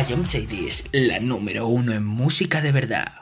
Es la número uno en música de verdad.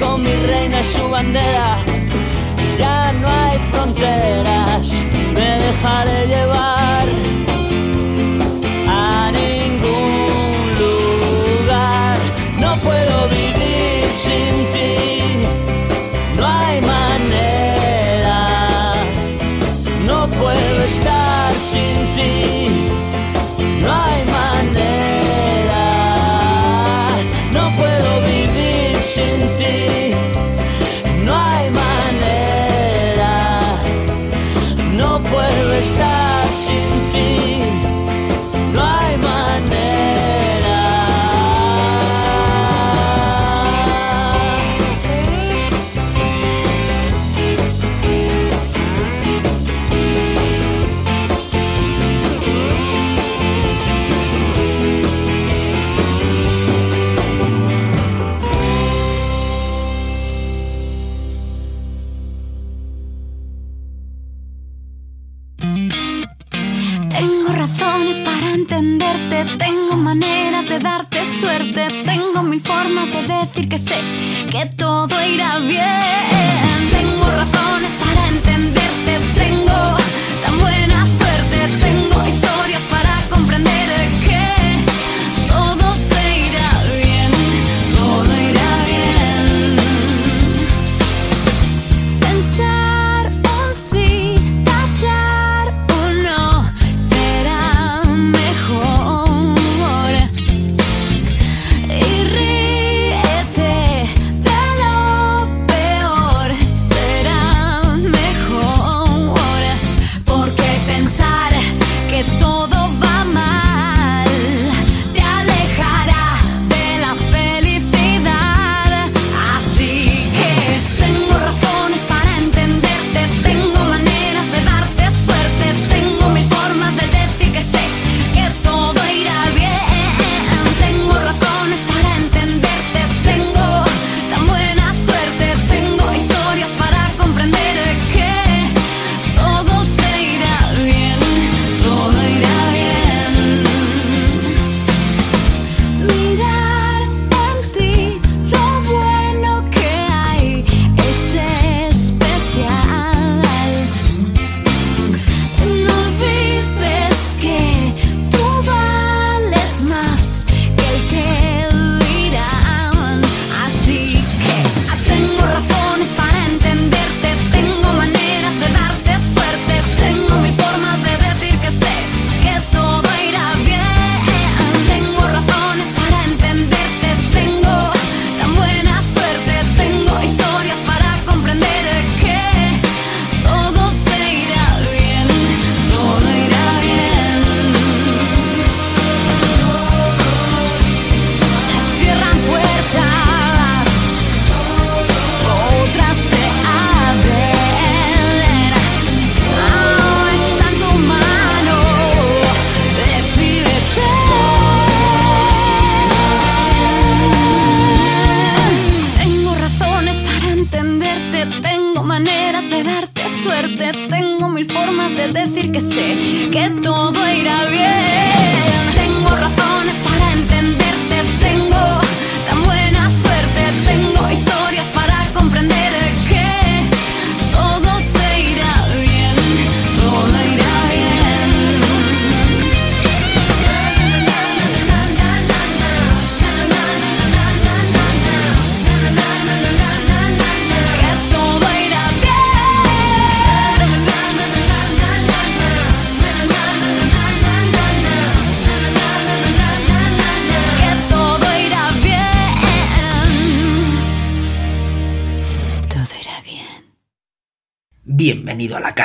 con mi reina y su bandera. Ya no hay fronteras, me dejaré llevar a ningún lugar. No puedo vivir sin ti, no hay manera. No puedo estar sin ti. sin ti no hay manera, no puedo estar sin ti.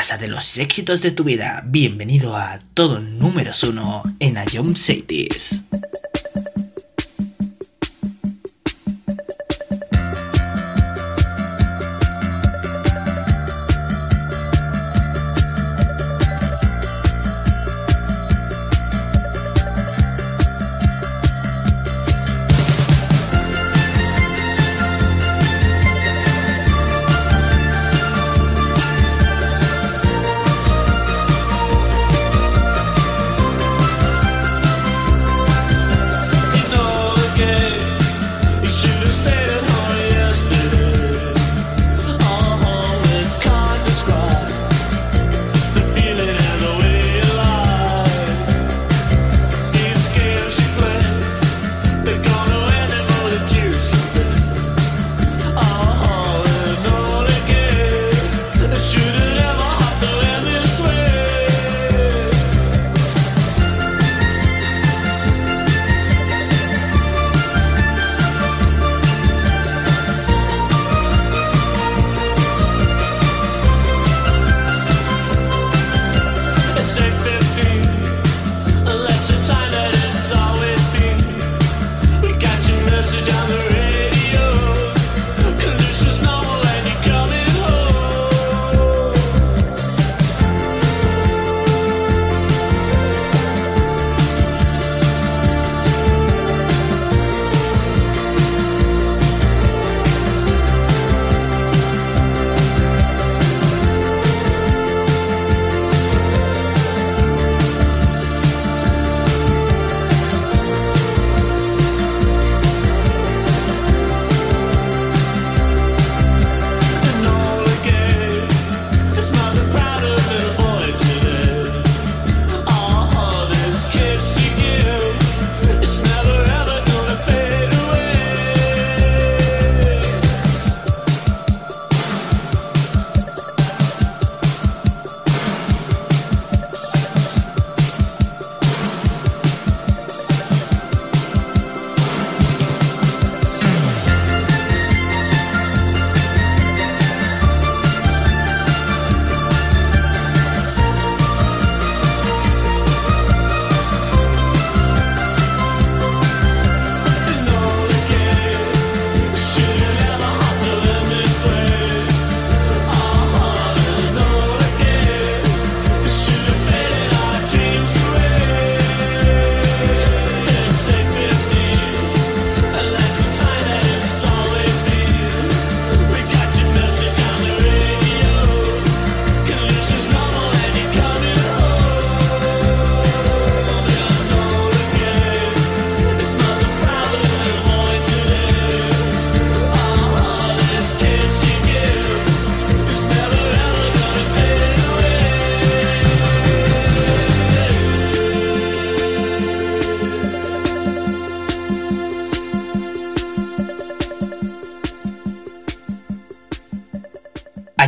casa de los éxitos de tu vida. Bienvenido a todo número uno en Ion Cities.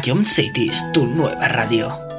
Ion City es tu nueva radio.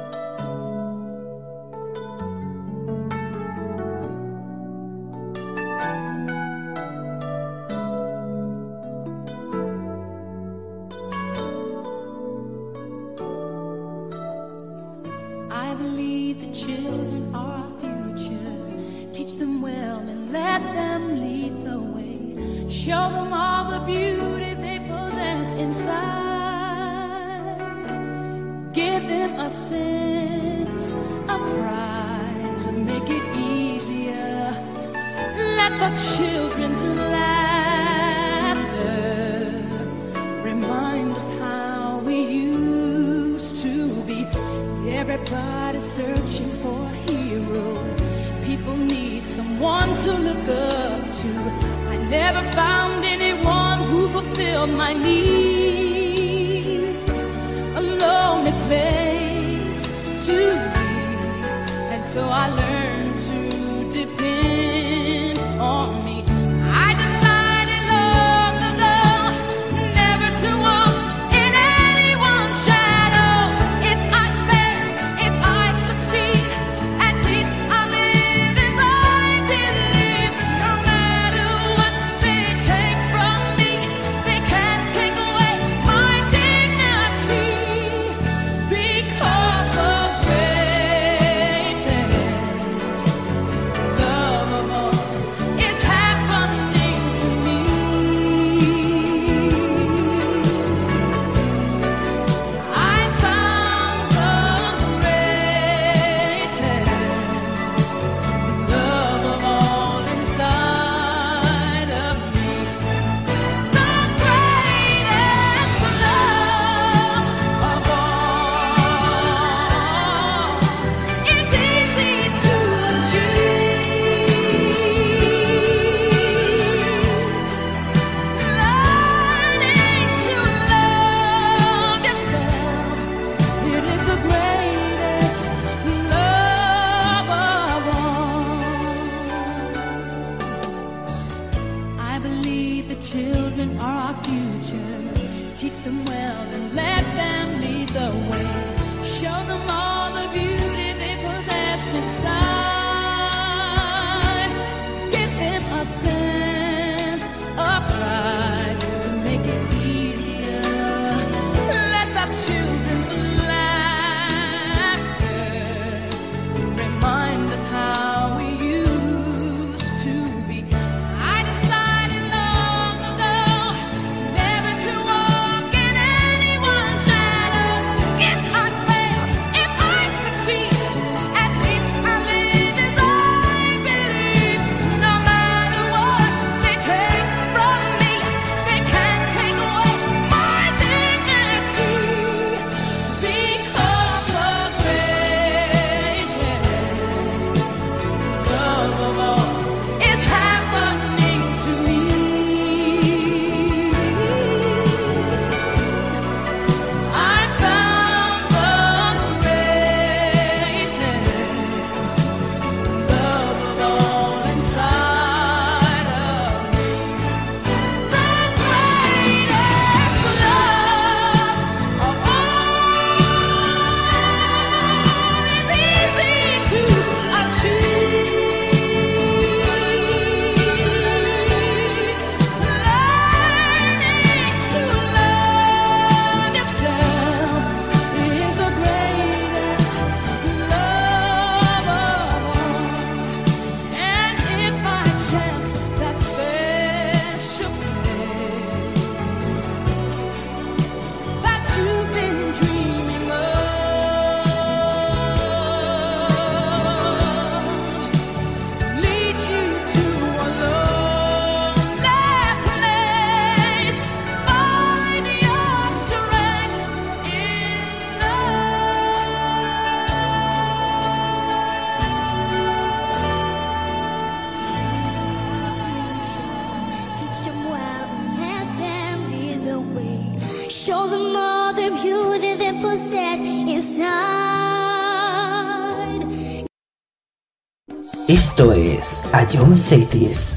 Esto es A John Cities.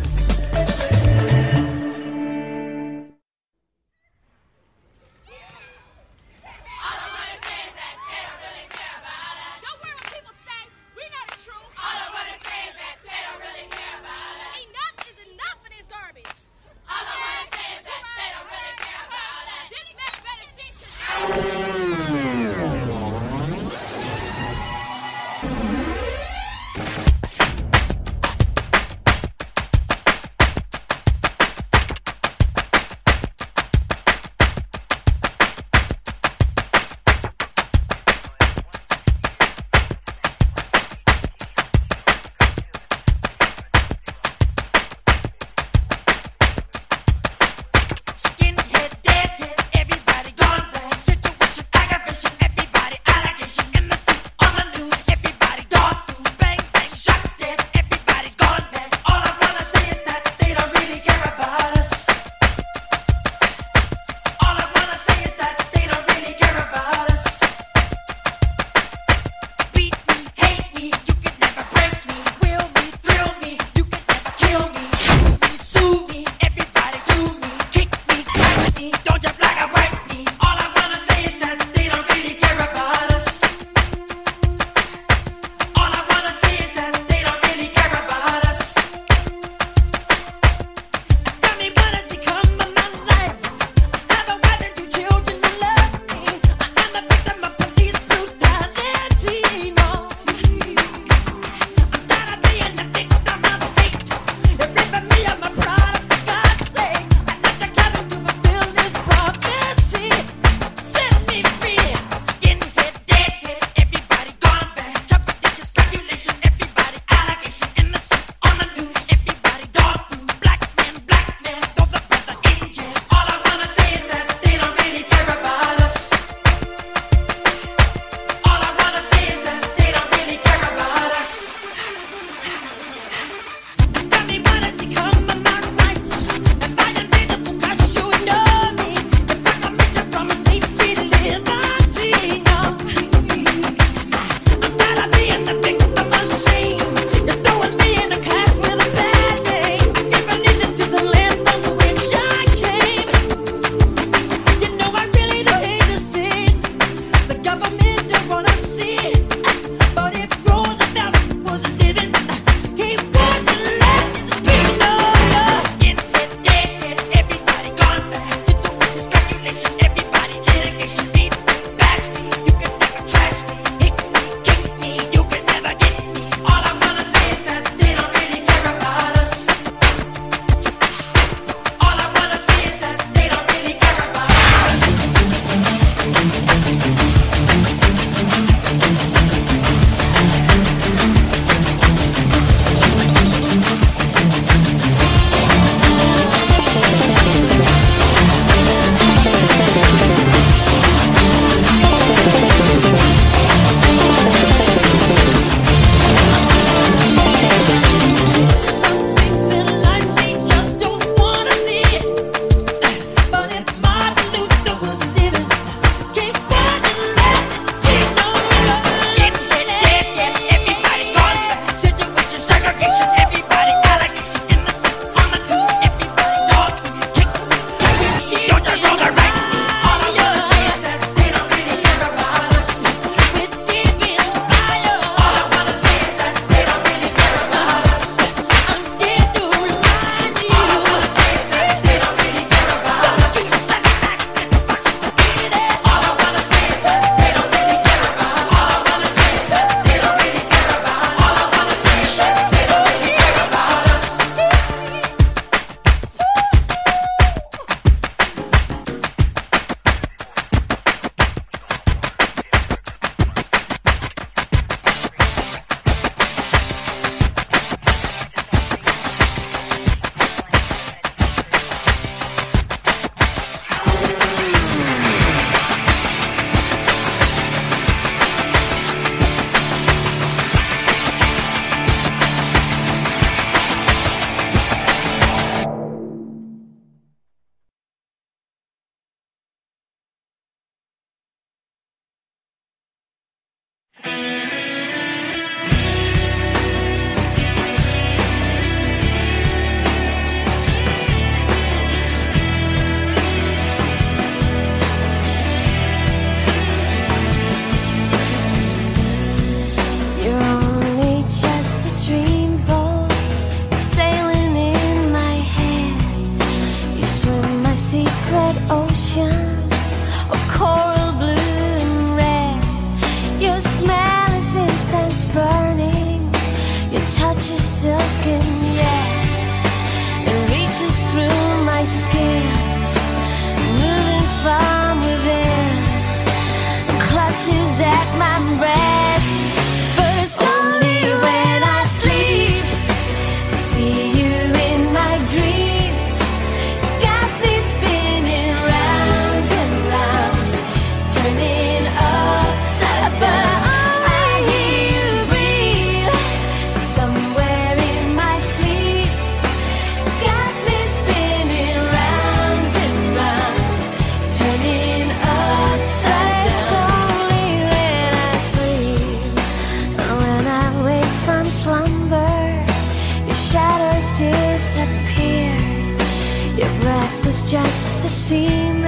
seem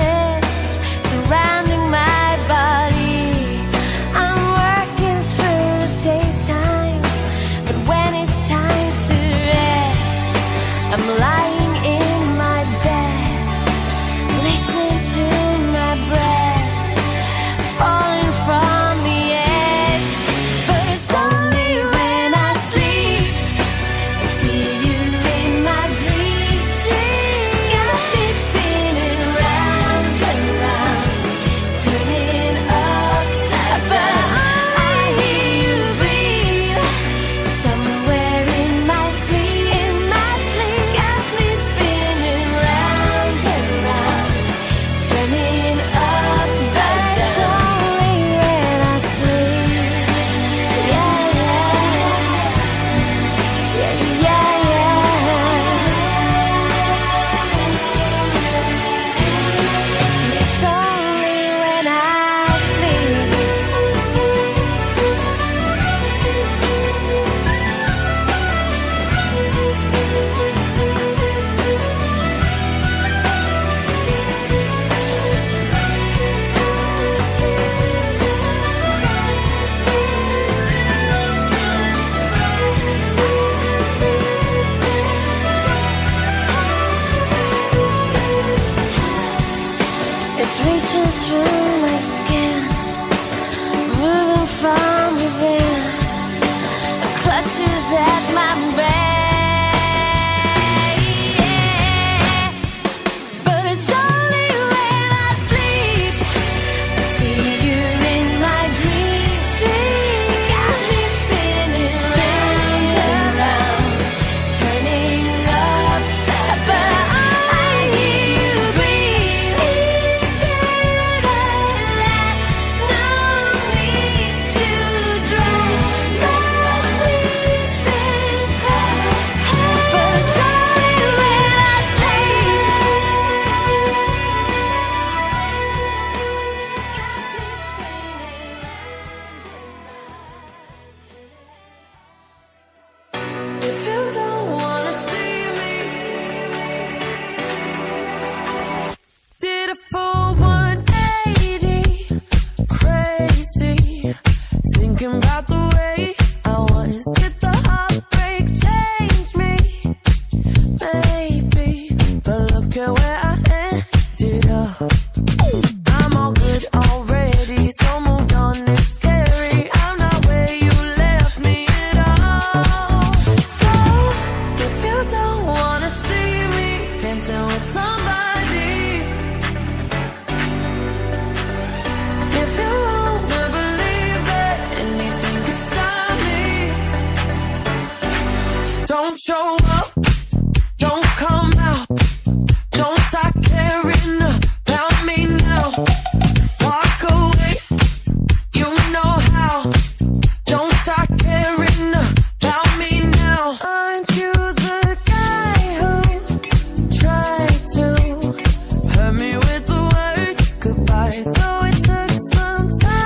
Though it took some time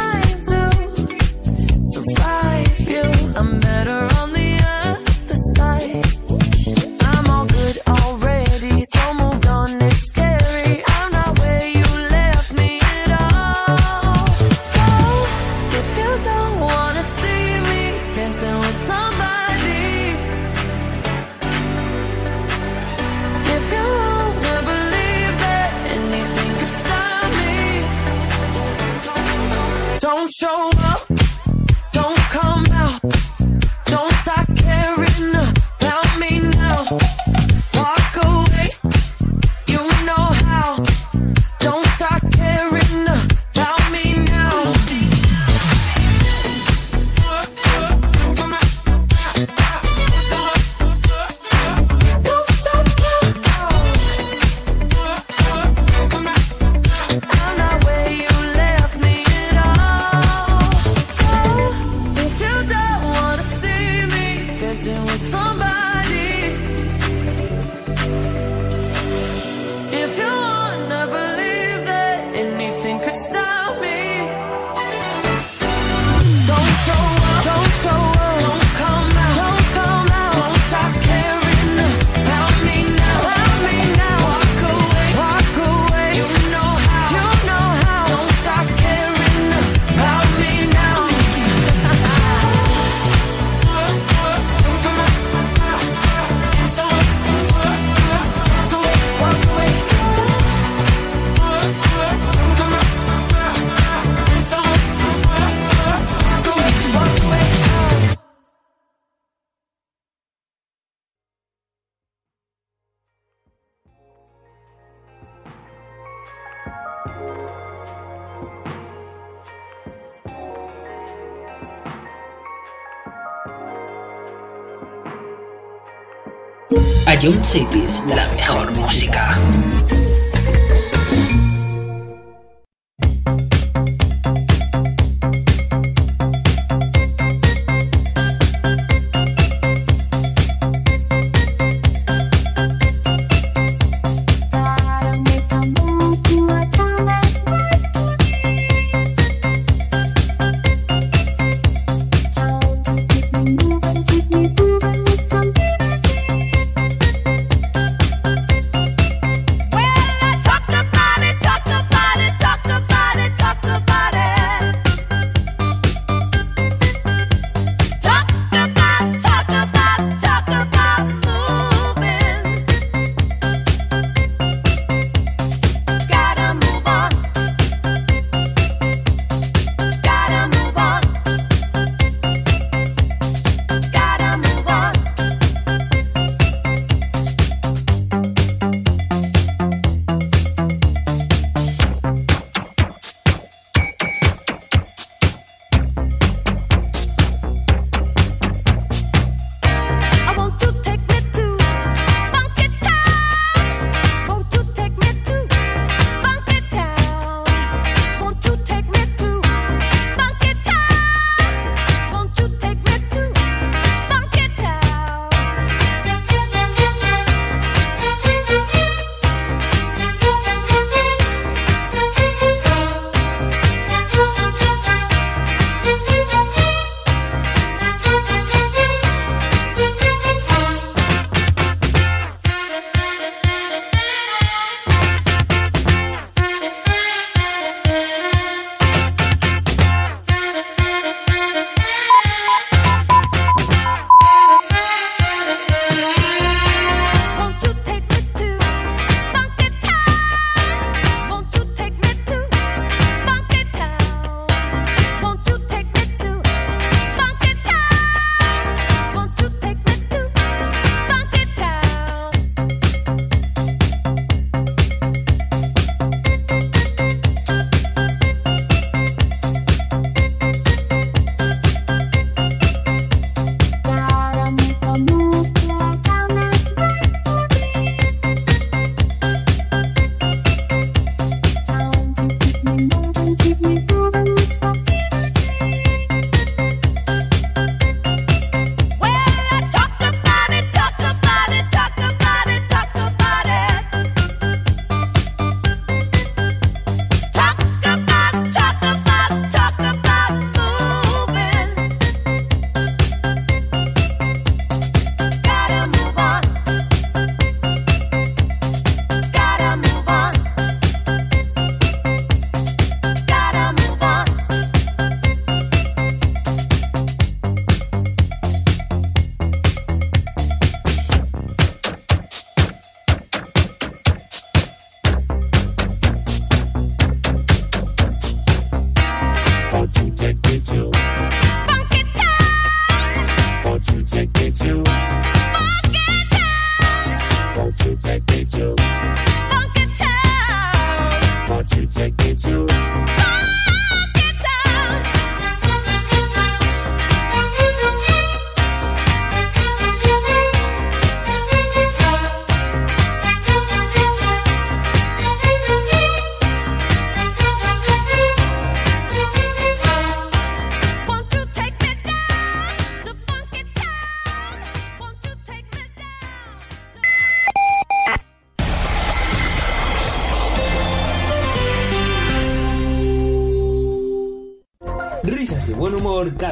Jump Cities, la mejor música.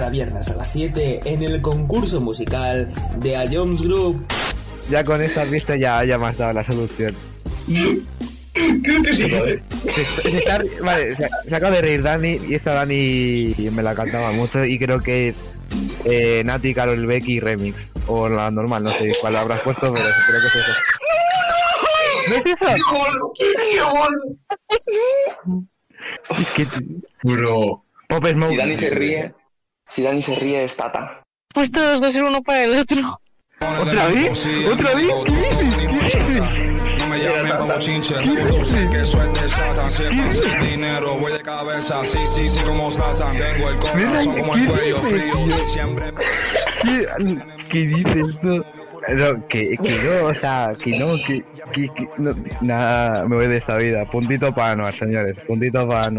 Cada viernes a las 7 en el concurso musical de A Jones Group. Ya con esta vista ya, ya me has dado la solución. Creo que sí. Se, se está- vale, se, se acaba de reír Dani y esta Dani me la cantaba mucho y creo que es eh, Nati, Carol Becky remix. O la normal, no sé cuál habrás puesto, pero creo que es eso. ¿No es eso? Es que... Bro. Pop Smoke. Si Dani se ríe, si Dani se ríe es Tata. Pues todos dos ser uno para el otro. ¿Otra vez? ¿Otra vez? ¿Qué dices? No me llamen como chinche, Sí, Satan. ¿Qué dices tú? No, que, que no, o sea, que no, que, que, que no, nada, me voy de esta vida. Puntito para no, señores, puntito para no.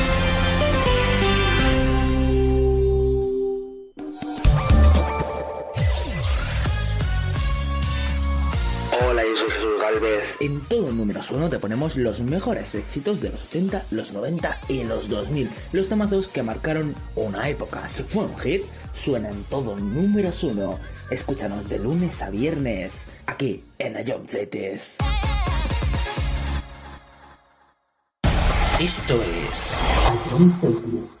En todo número uno te ponemos los mejores éxitos de los 80, los 90 y los 2000. Los tomazos que marcaron una época. Si fue un hit, suena en todo número uno. Escúchanos de lunes a viernes, aquí en Ayomchetes. Esto es...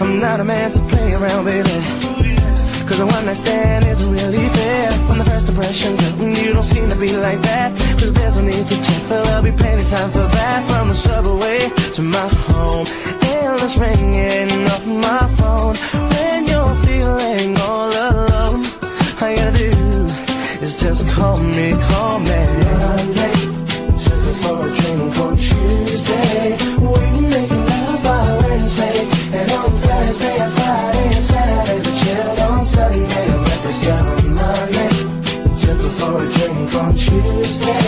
I'm not a man to play around, baby. Cause the one I stand isn't really fair. From the first impression, mm, you don't seem to be like that. Cause there's no need to check, but there'll be plenty time for that. From the subway to my home, endless ringing off my phone. When you're feeling all alone, all you gotta do is just call me, call me. drink on Tuesday.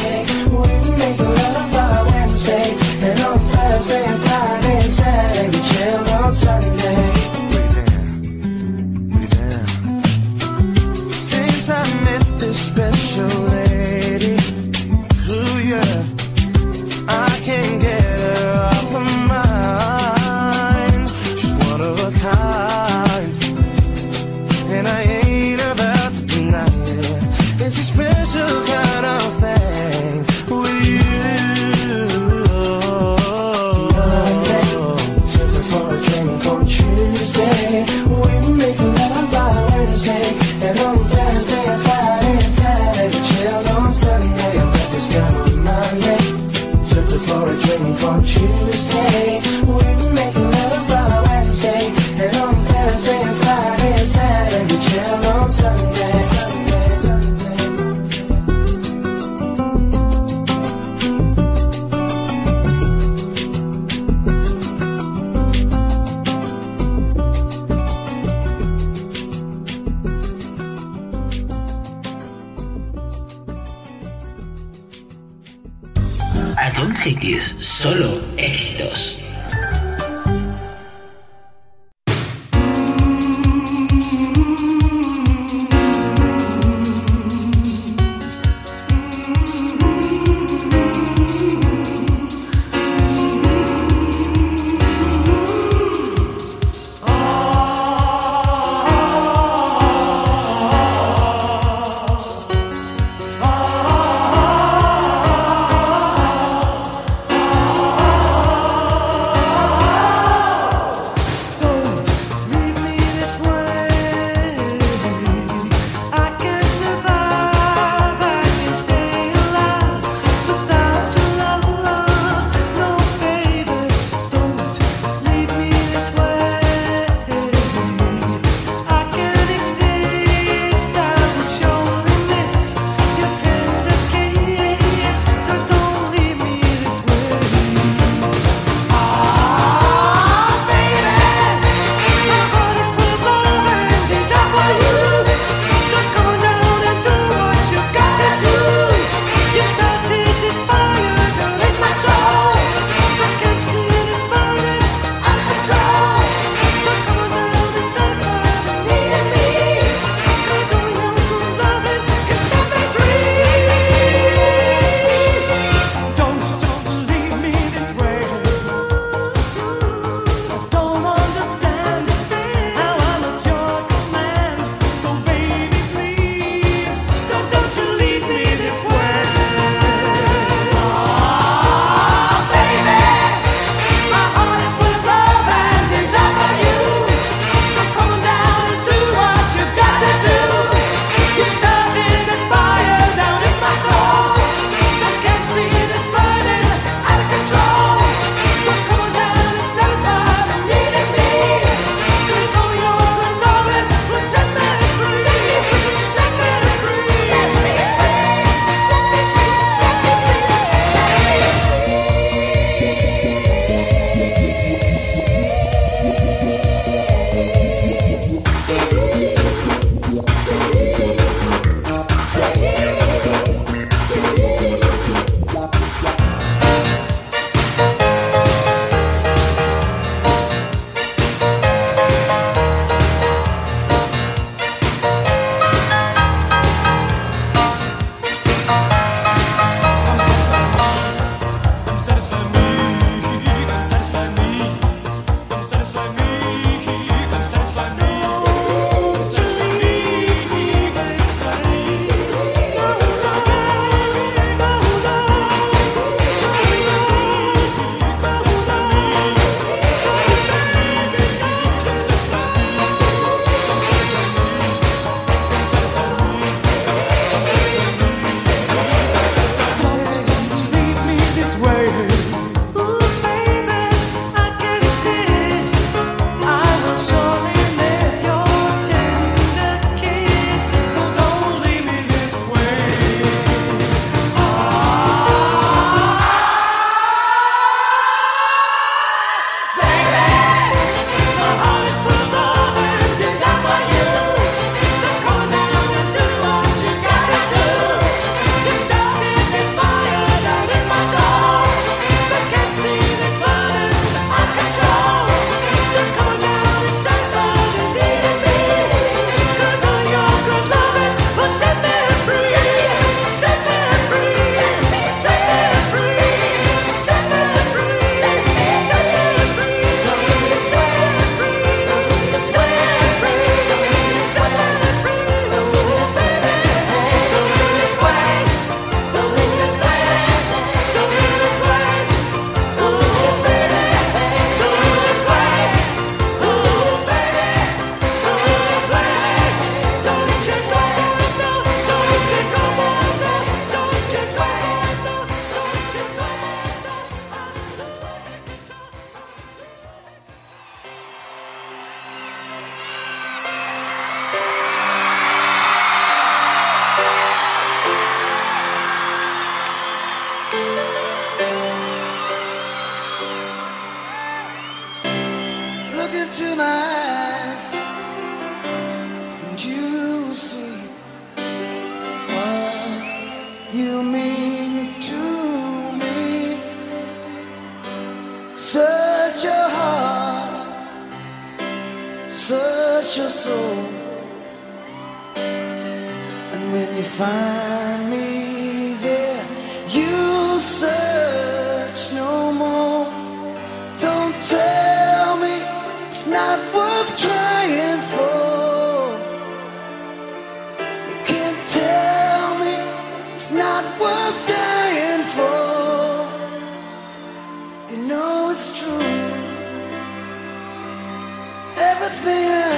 Everything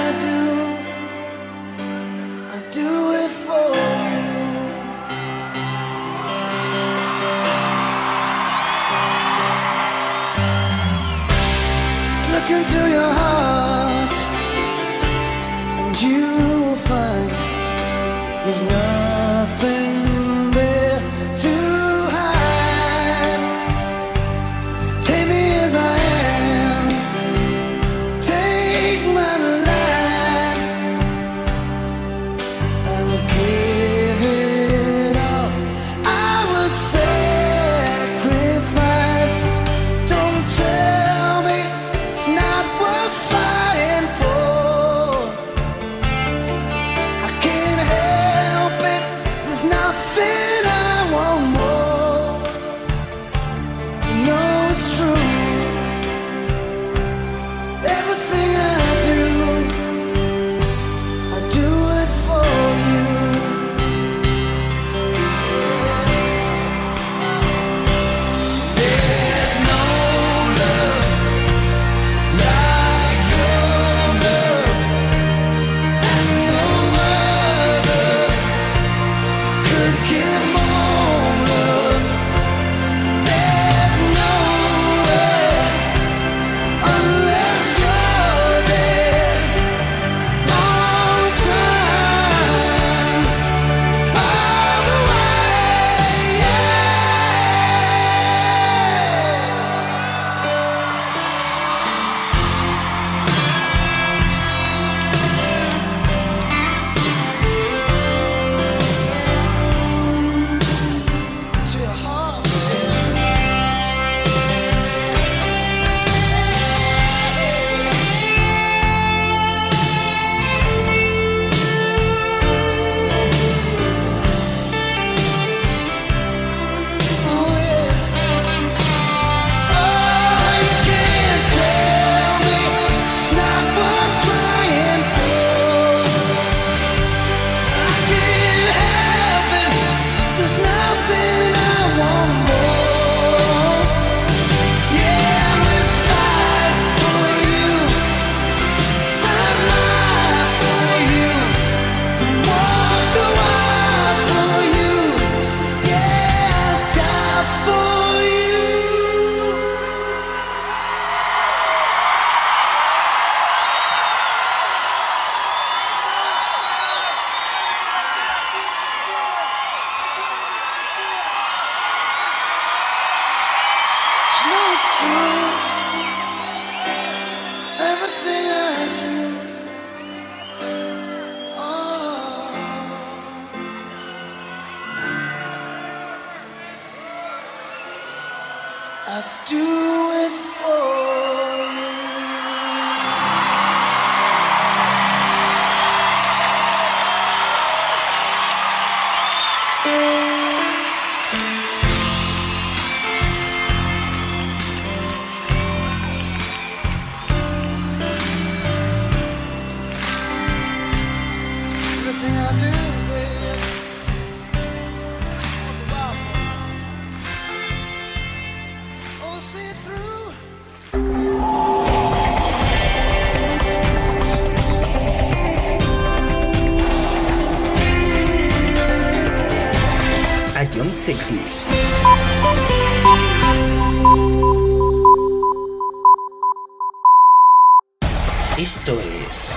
Esto es.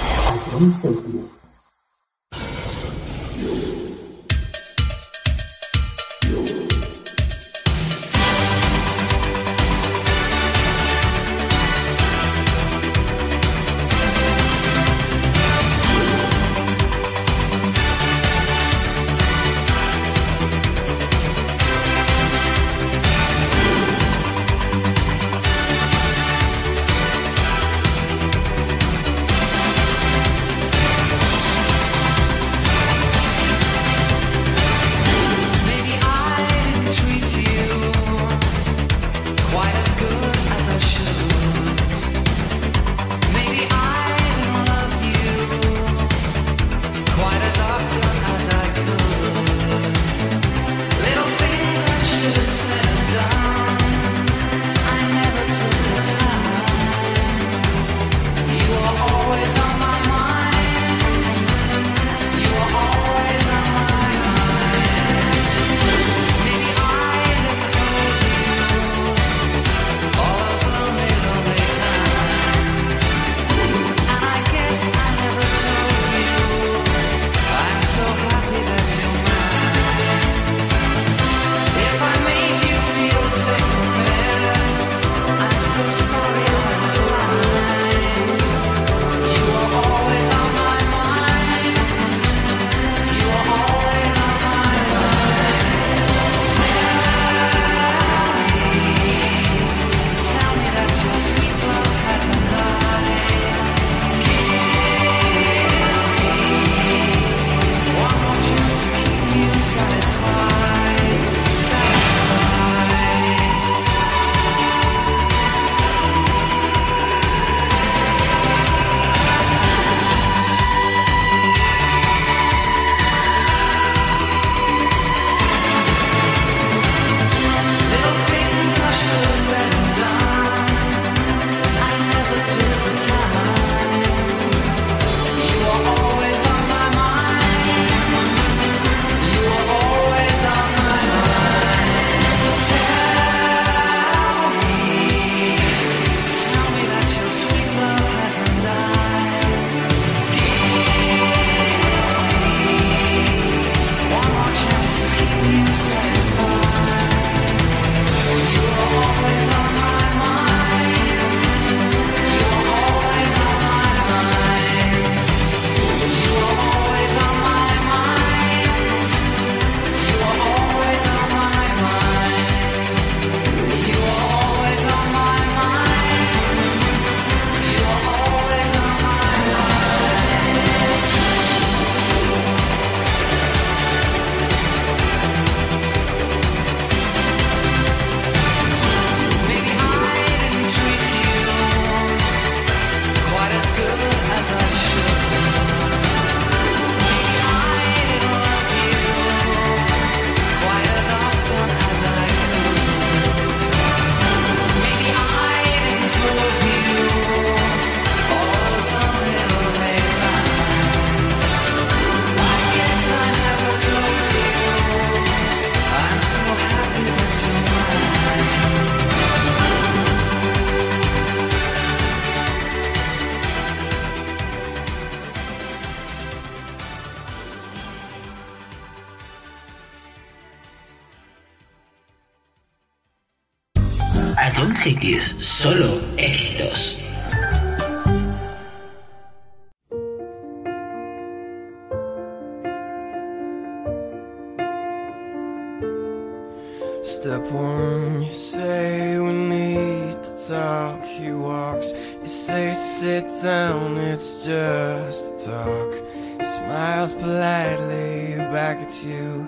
Solo éxitos. Step one, you say we need to talk. He walks, you say sit down, it's just talk. He smiles politely back at you.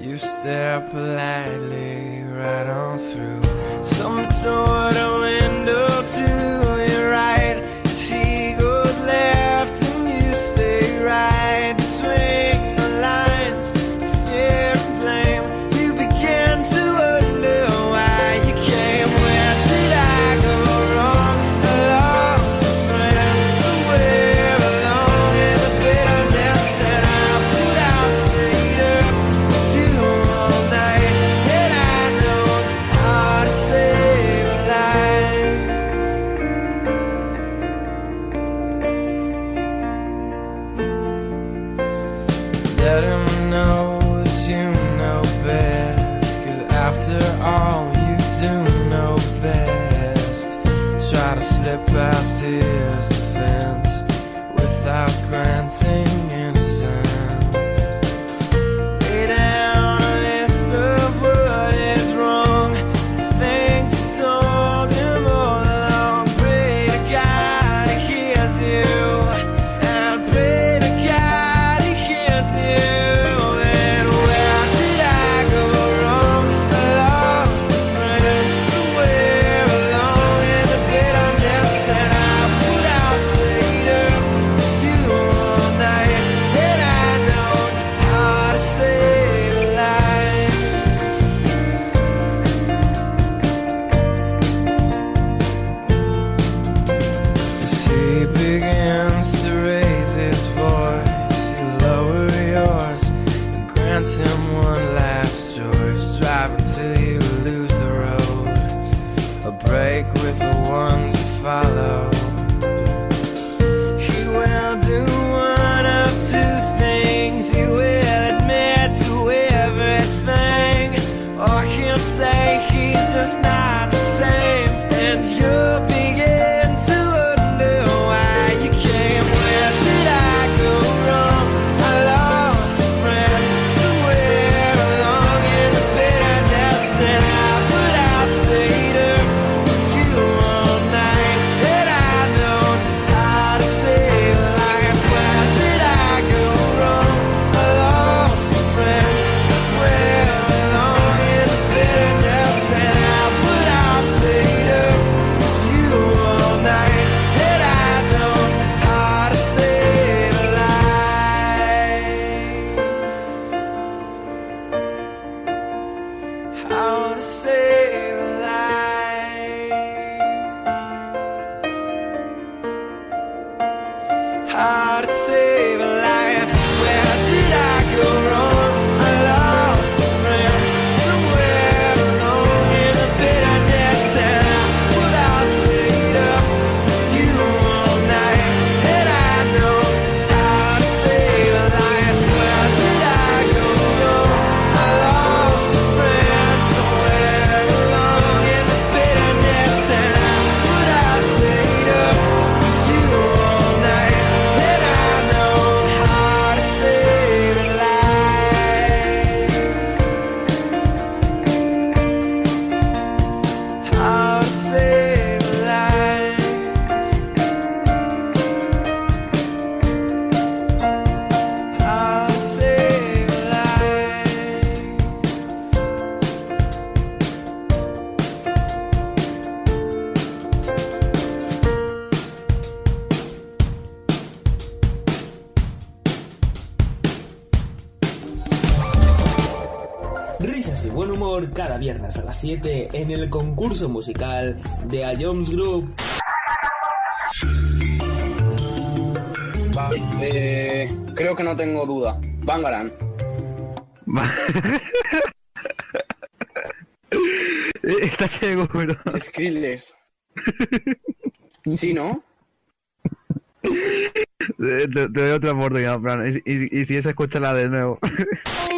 You stare politely right on through some sort of window. how to say 7 en el concurso musical de A Jones Group. Eh, creo que no tengo duda. Bangaran. Está ciego, pero. Skrillex. ¿Sí, no? Te, doy otra oportunidad, Fran. Y, y, y si esa, escúchala de nuevo.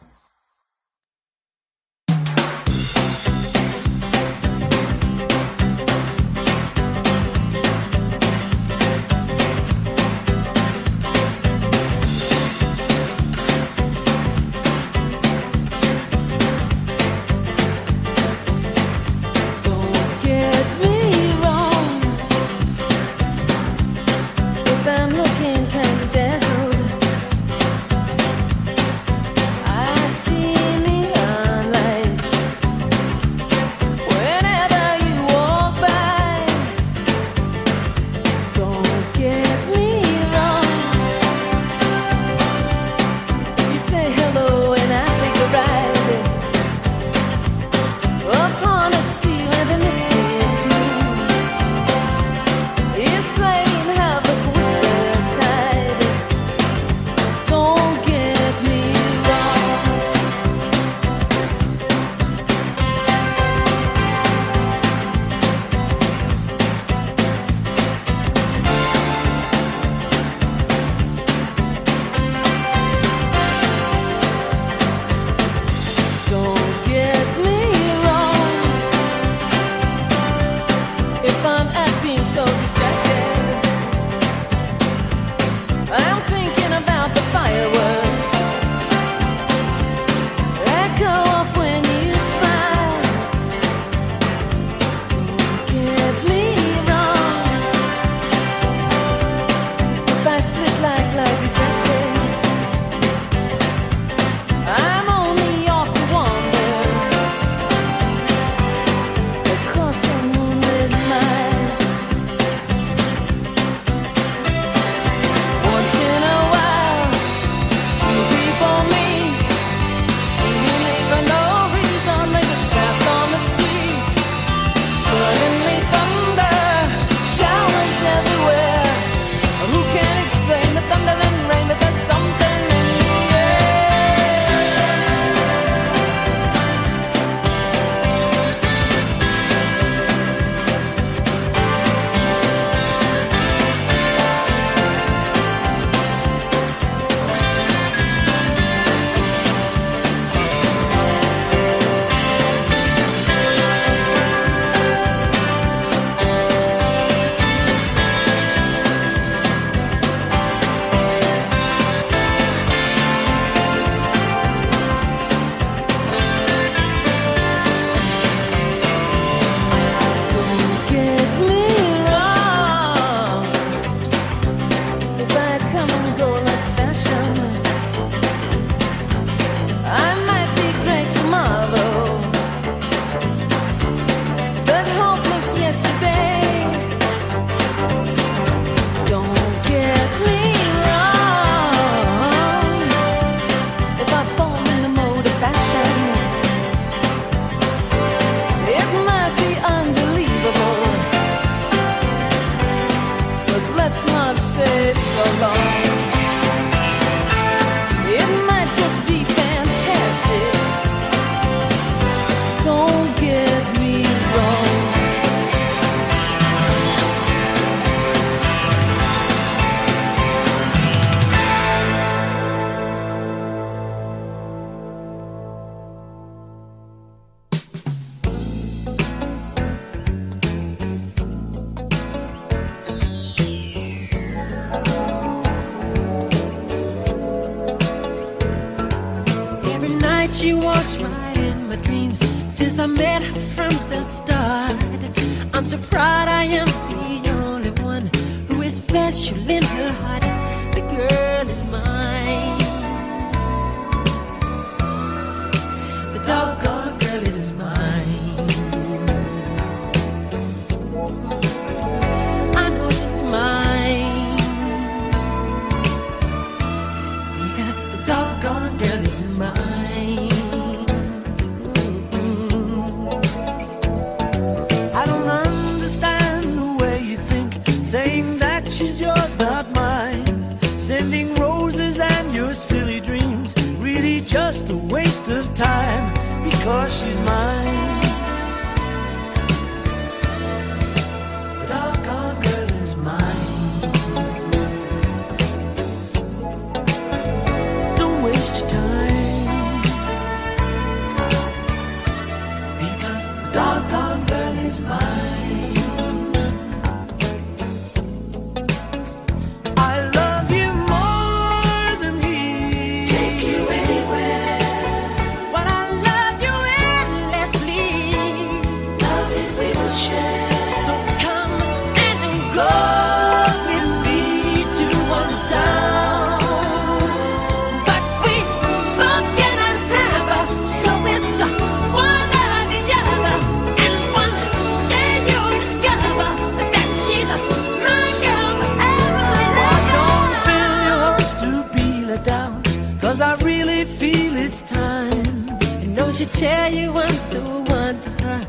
it's time. I know she'd tell you I'm the one for her.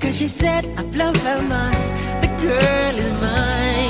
Cause she said I blow her mind. The girl is mine.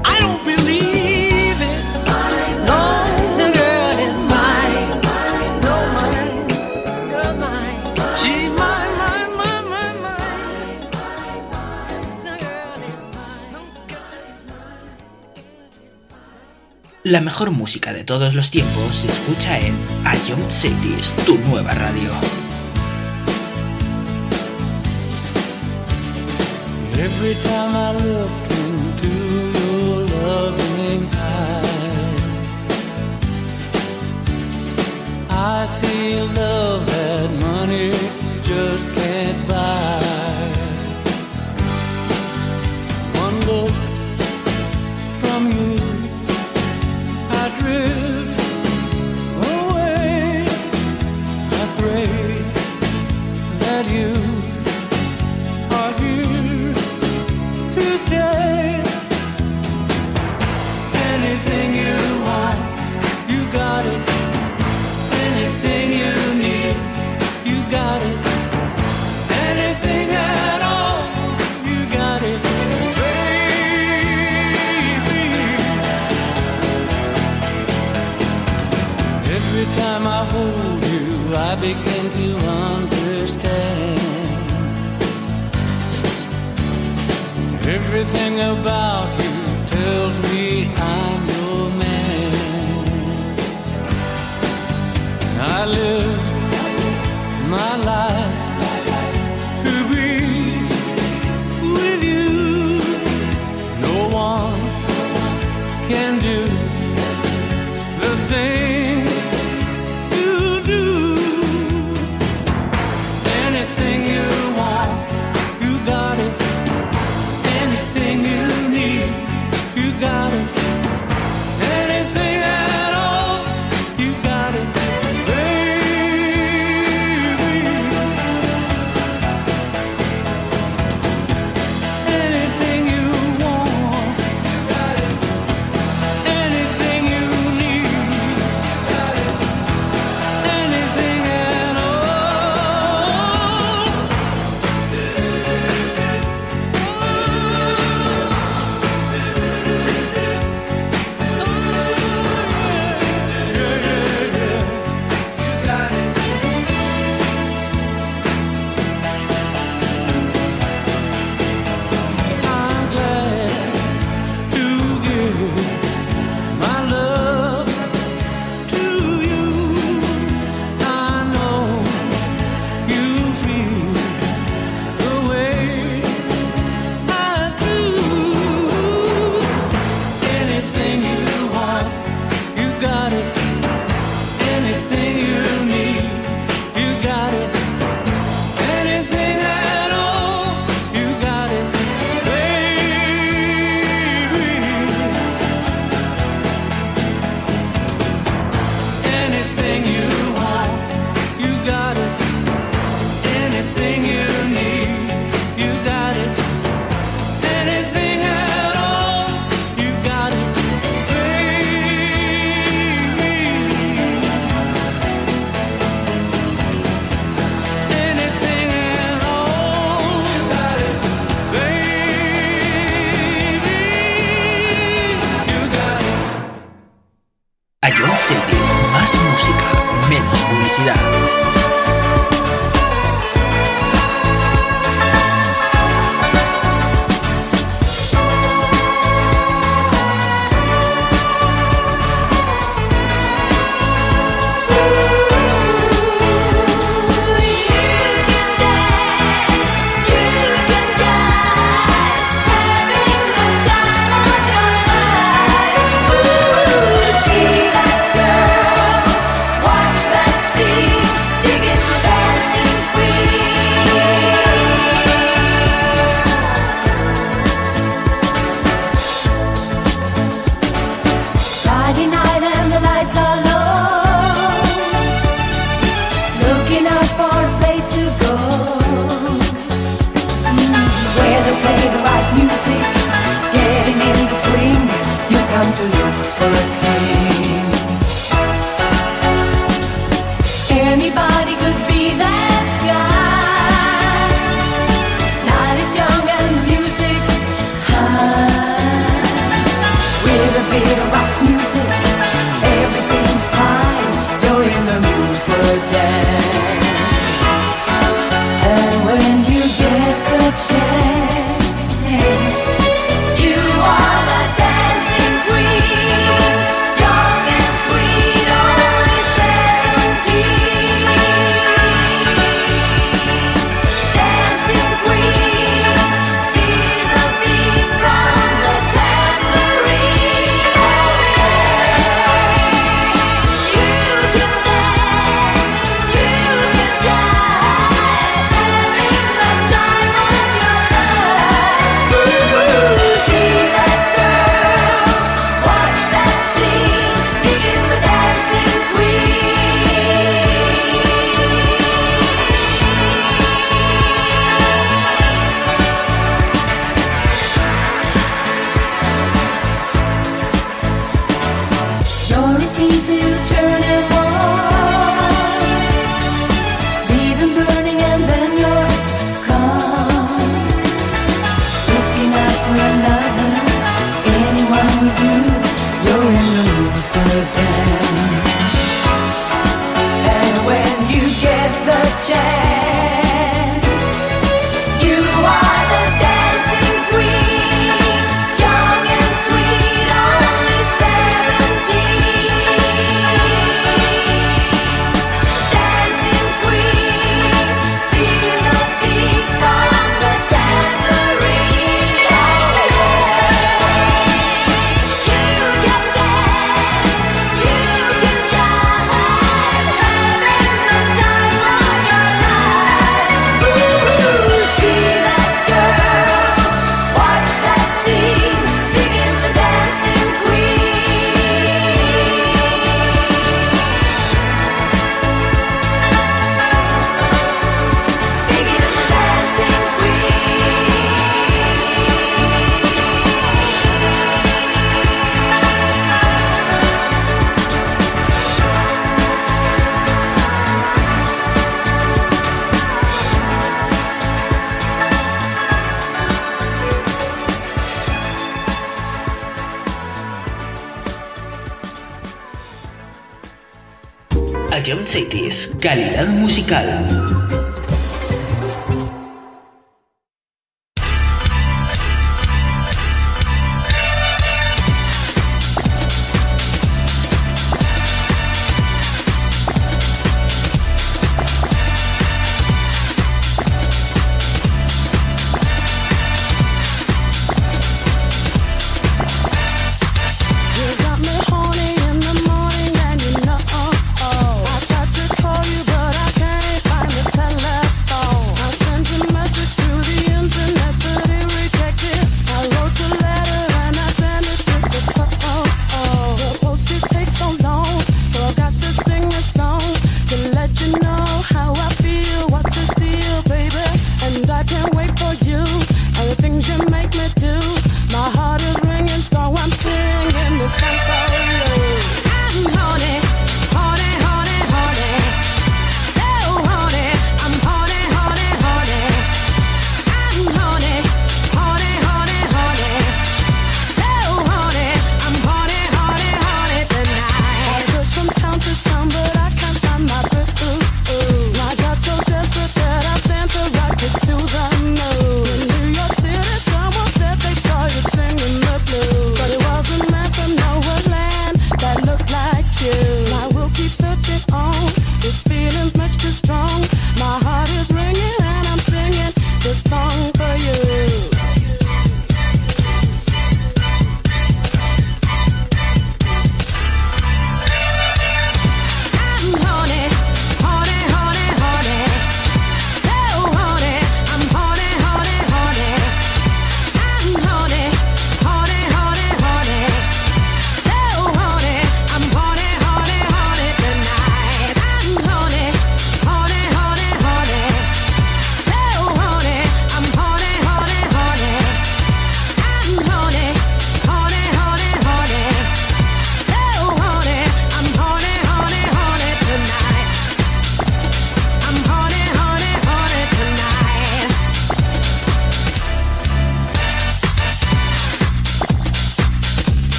La mejor música de todos los tiempos se escucha en A Young Cities, tu nueva radio. Every time I look into your loving eyes, I see love that money just can't buy. Musical.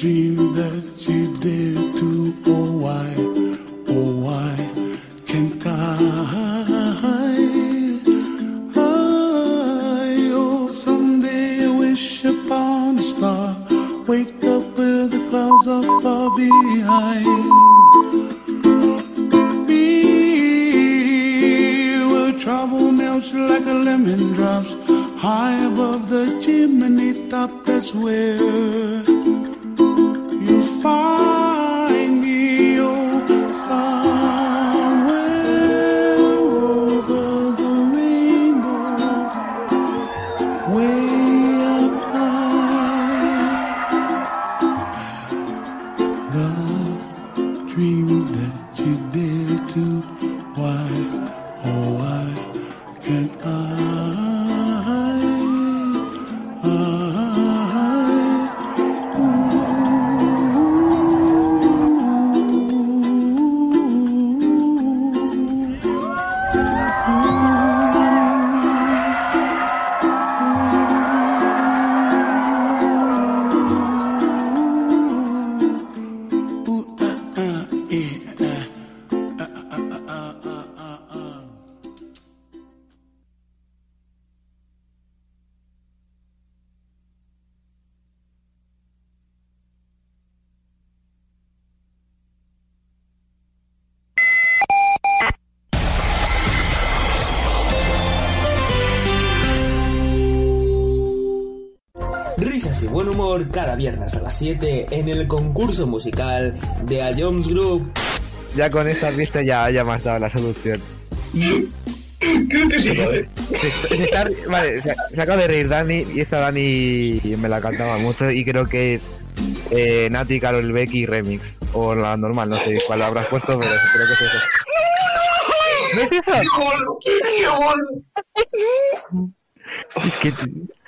Dream that you a las 7 en el concurso musical de A Jones Group. Ya con esta vista ya, ya me has dado la solución. Creo que sí, ¿vale? Se, se está- vale, se, se acaba de reír Dani y esta Dani me la cantaba mucho y creo que es eh, Nati, Carol Becky Remix. O la normal, no sé cuál habrás puesto, pero creo que es eso. ¿No es eso? Es que...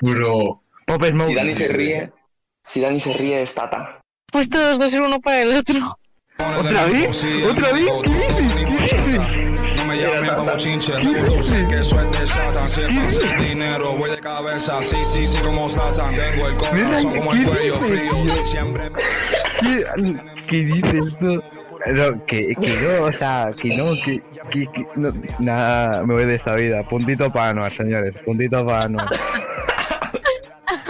Bro. Pop Smoke. Si Dani se ríe, si Dani se ríe es Tata. Pues todos dos ser uno para el otro. ¿Otra vez? ¿Otra vez? ¿Qué dices? ¿Qué dices? No me llamen como chinche, sé que eso es de Satan. Si es más el dinero, voy de cabeza. Sí, sí, sí, como Satan. Tengo el corazón como el cuello frío. Siempre ¿Qué, qué dices tú? No, que, que no, o sea, que no, que, que, que- no, nada, me voy de esta vida. Puntito para Anuar, señores, puntito para Anuar.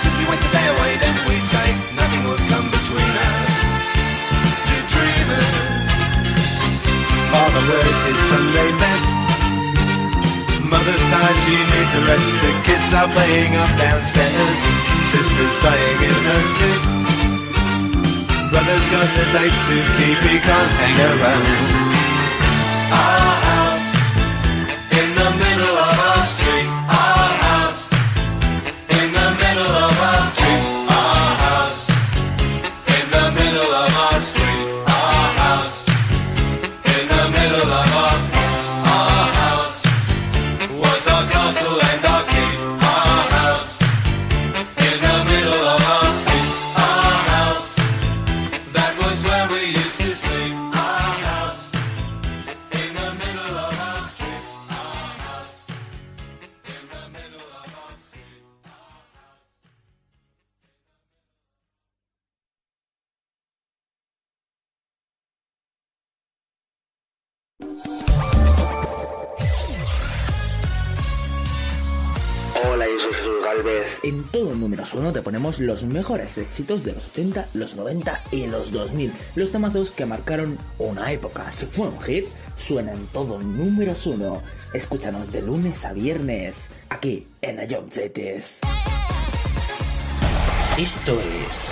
simply a day away, then we'd say nothing would come between us. Two dreamers. Father wears his Sunday best. Mother's tired, she needs a rest. The kids are playing up downstairs. Sister's sighing in her sleep. Brother's got a date to keep, he can't hang around. Oh. te ponemos los mejores éxitos de los 80, los 90 y los 2000. Los temazos que marcaron una época. Si fue un hit, suenan todo números uno. Escúchanos de lunes a viernes, aquí en Ayom Esto es...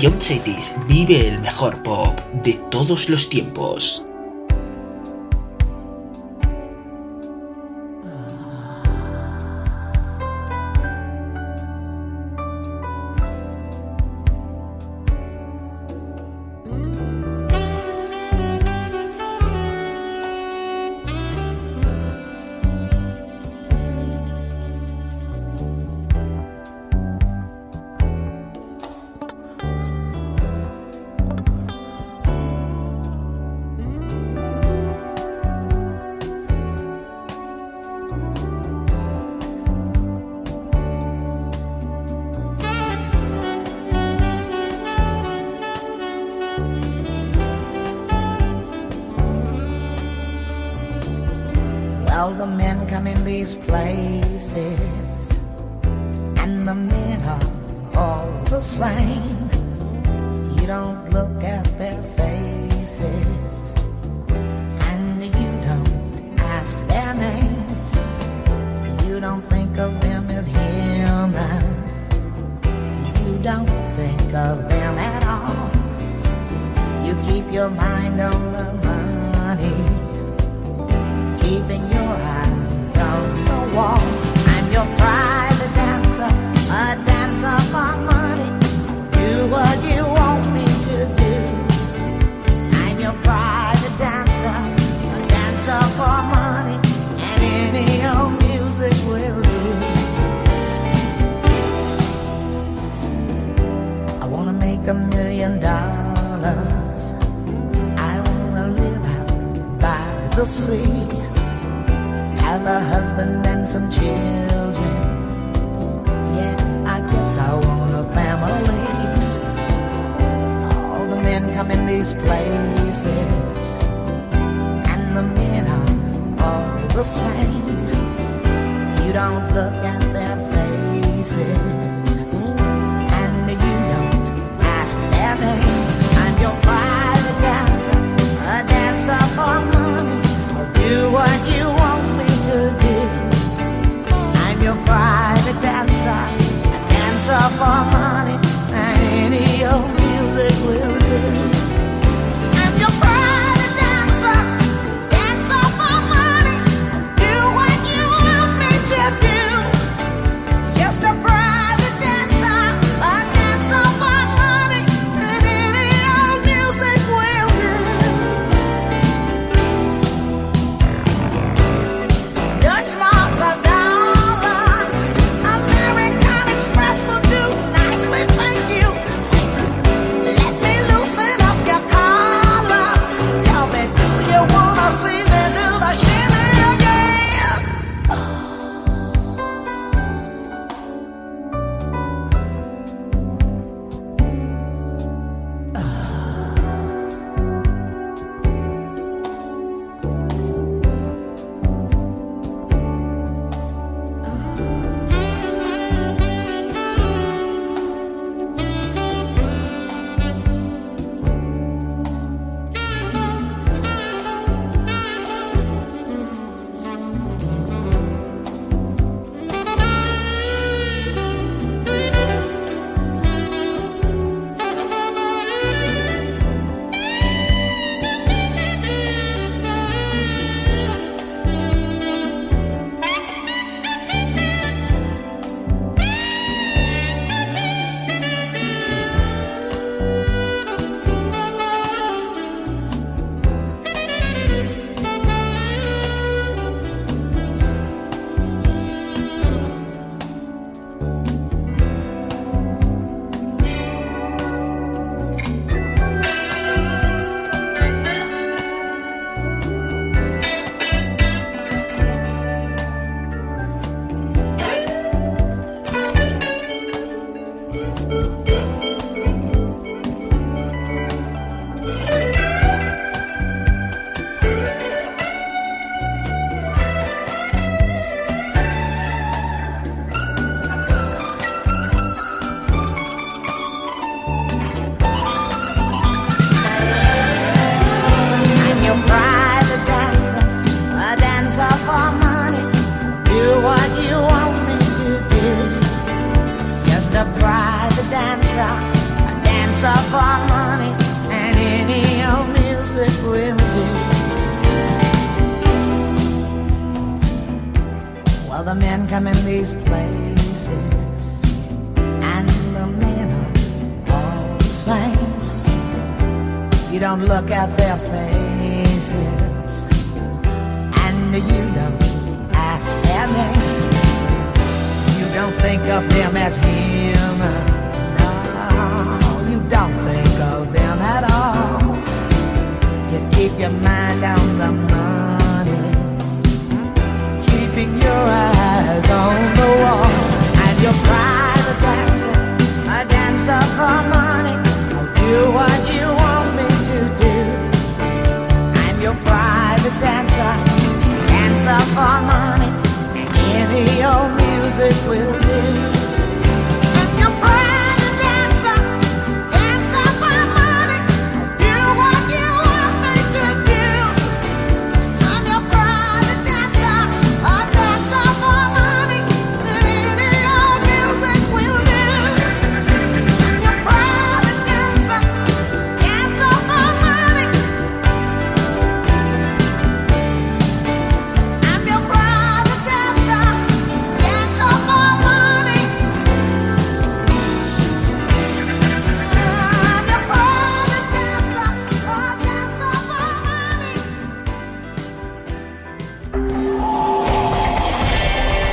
Jones Cities vive el mejor pop de todos los tiempos.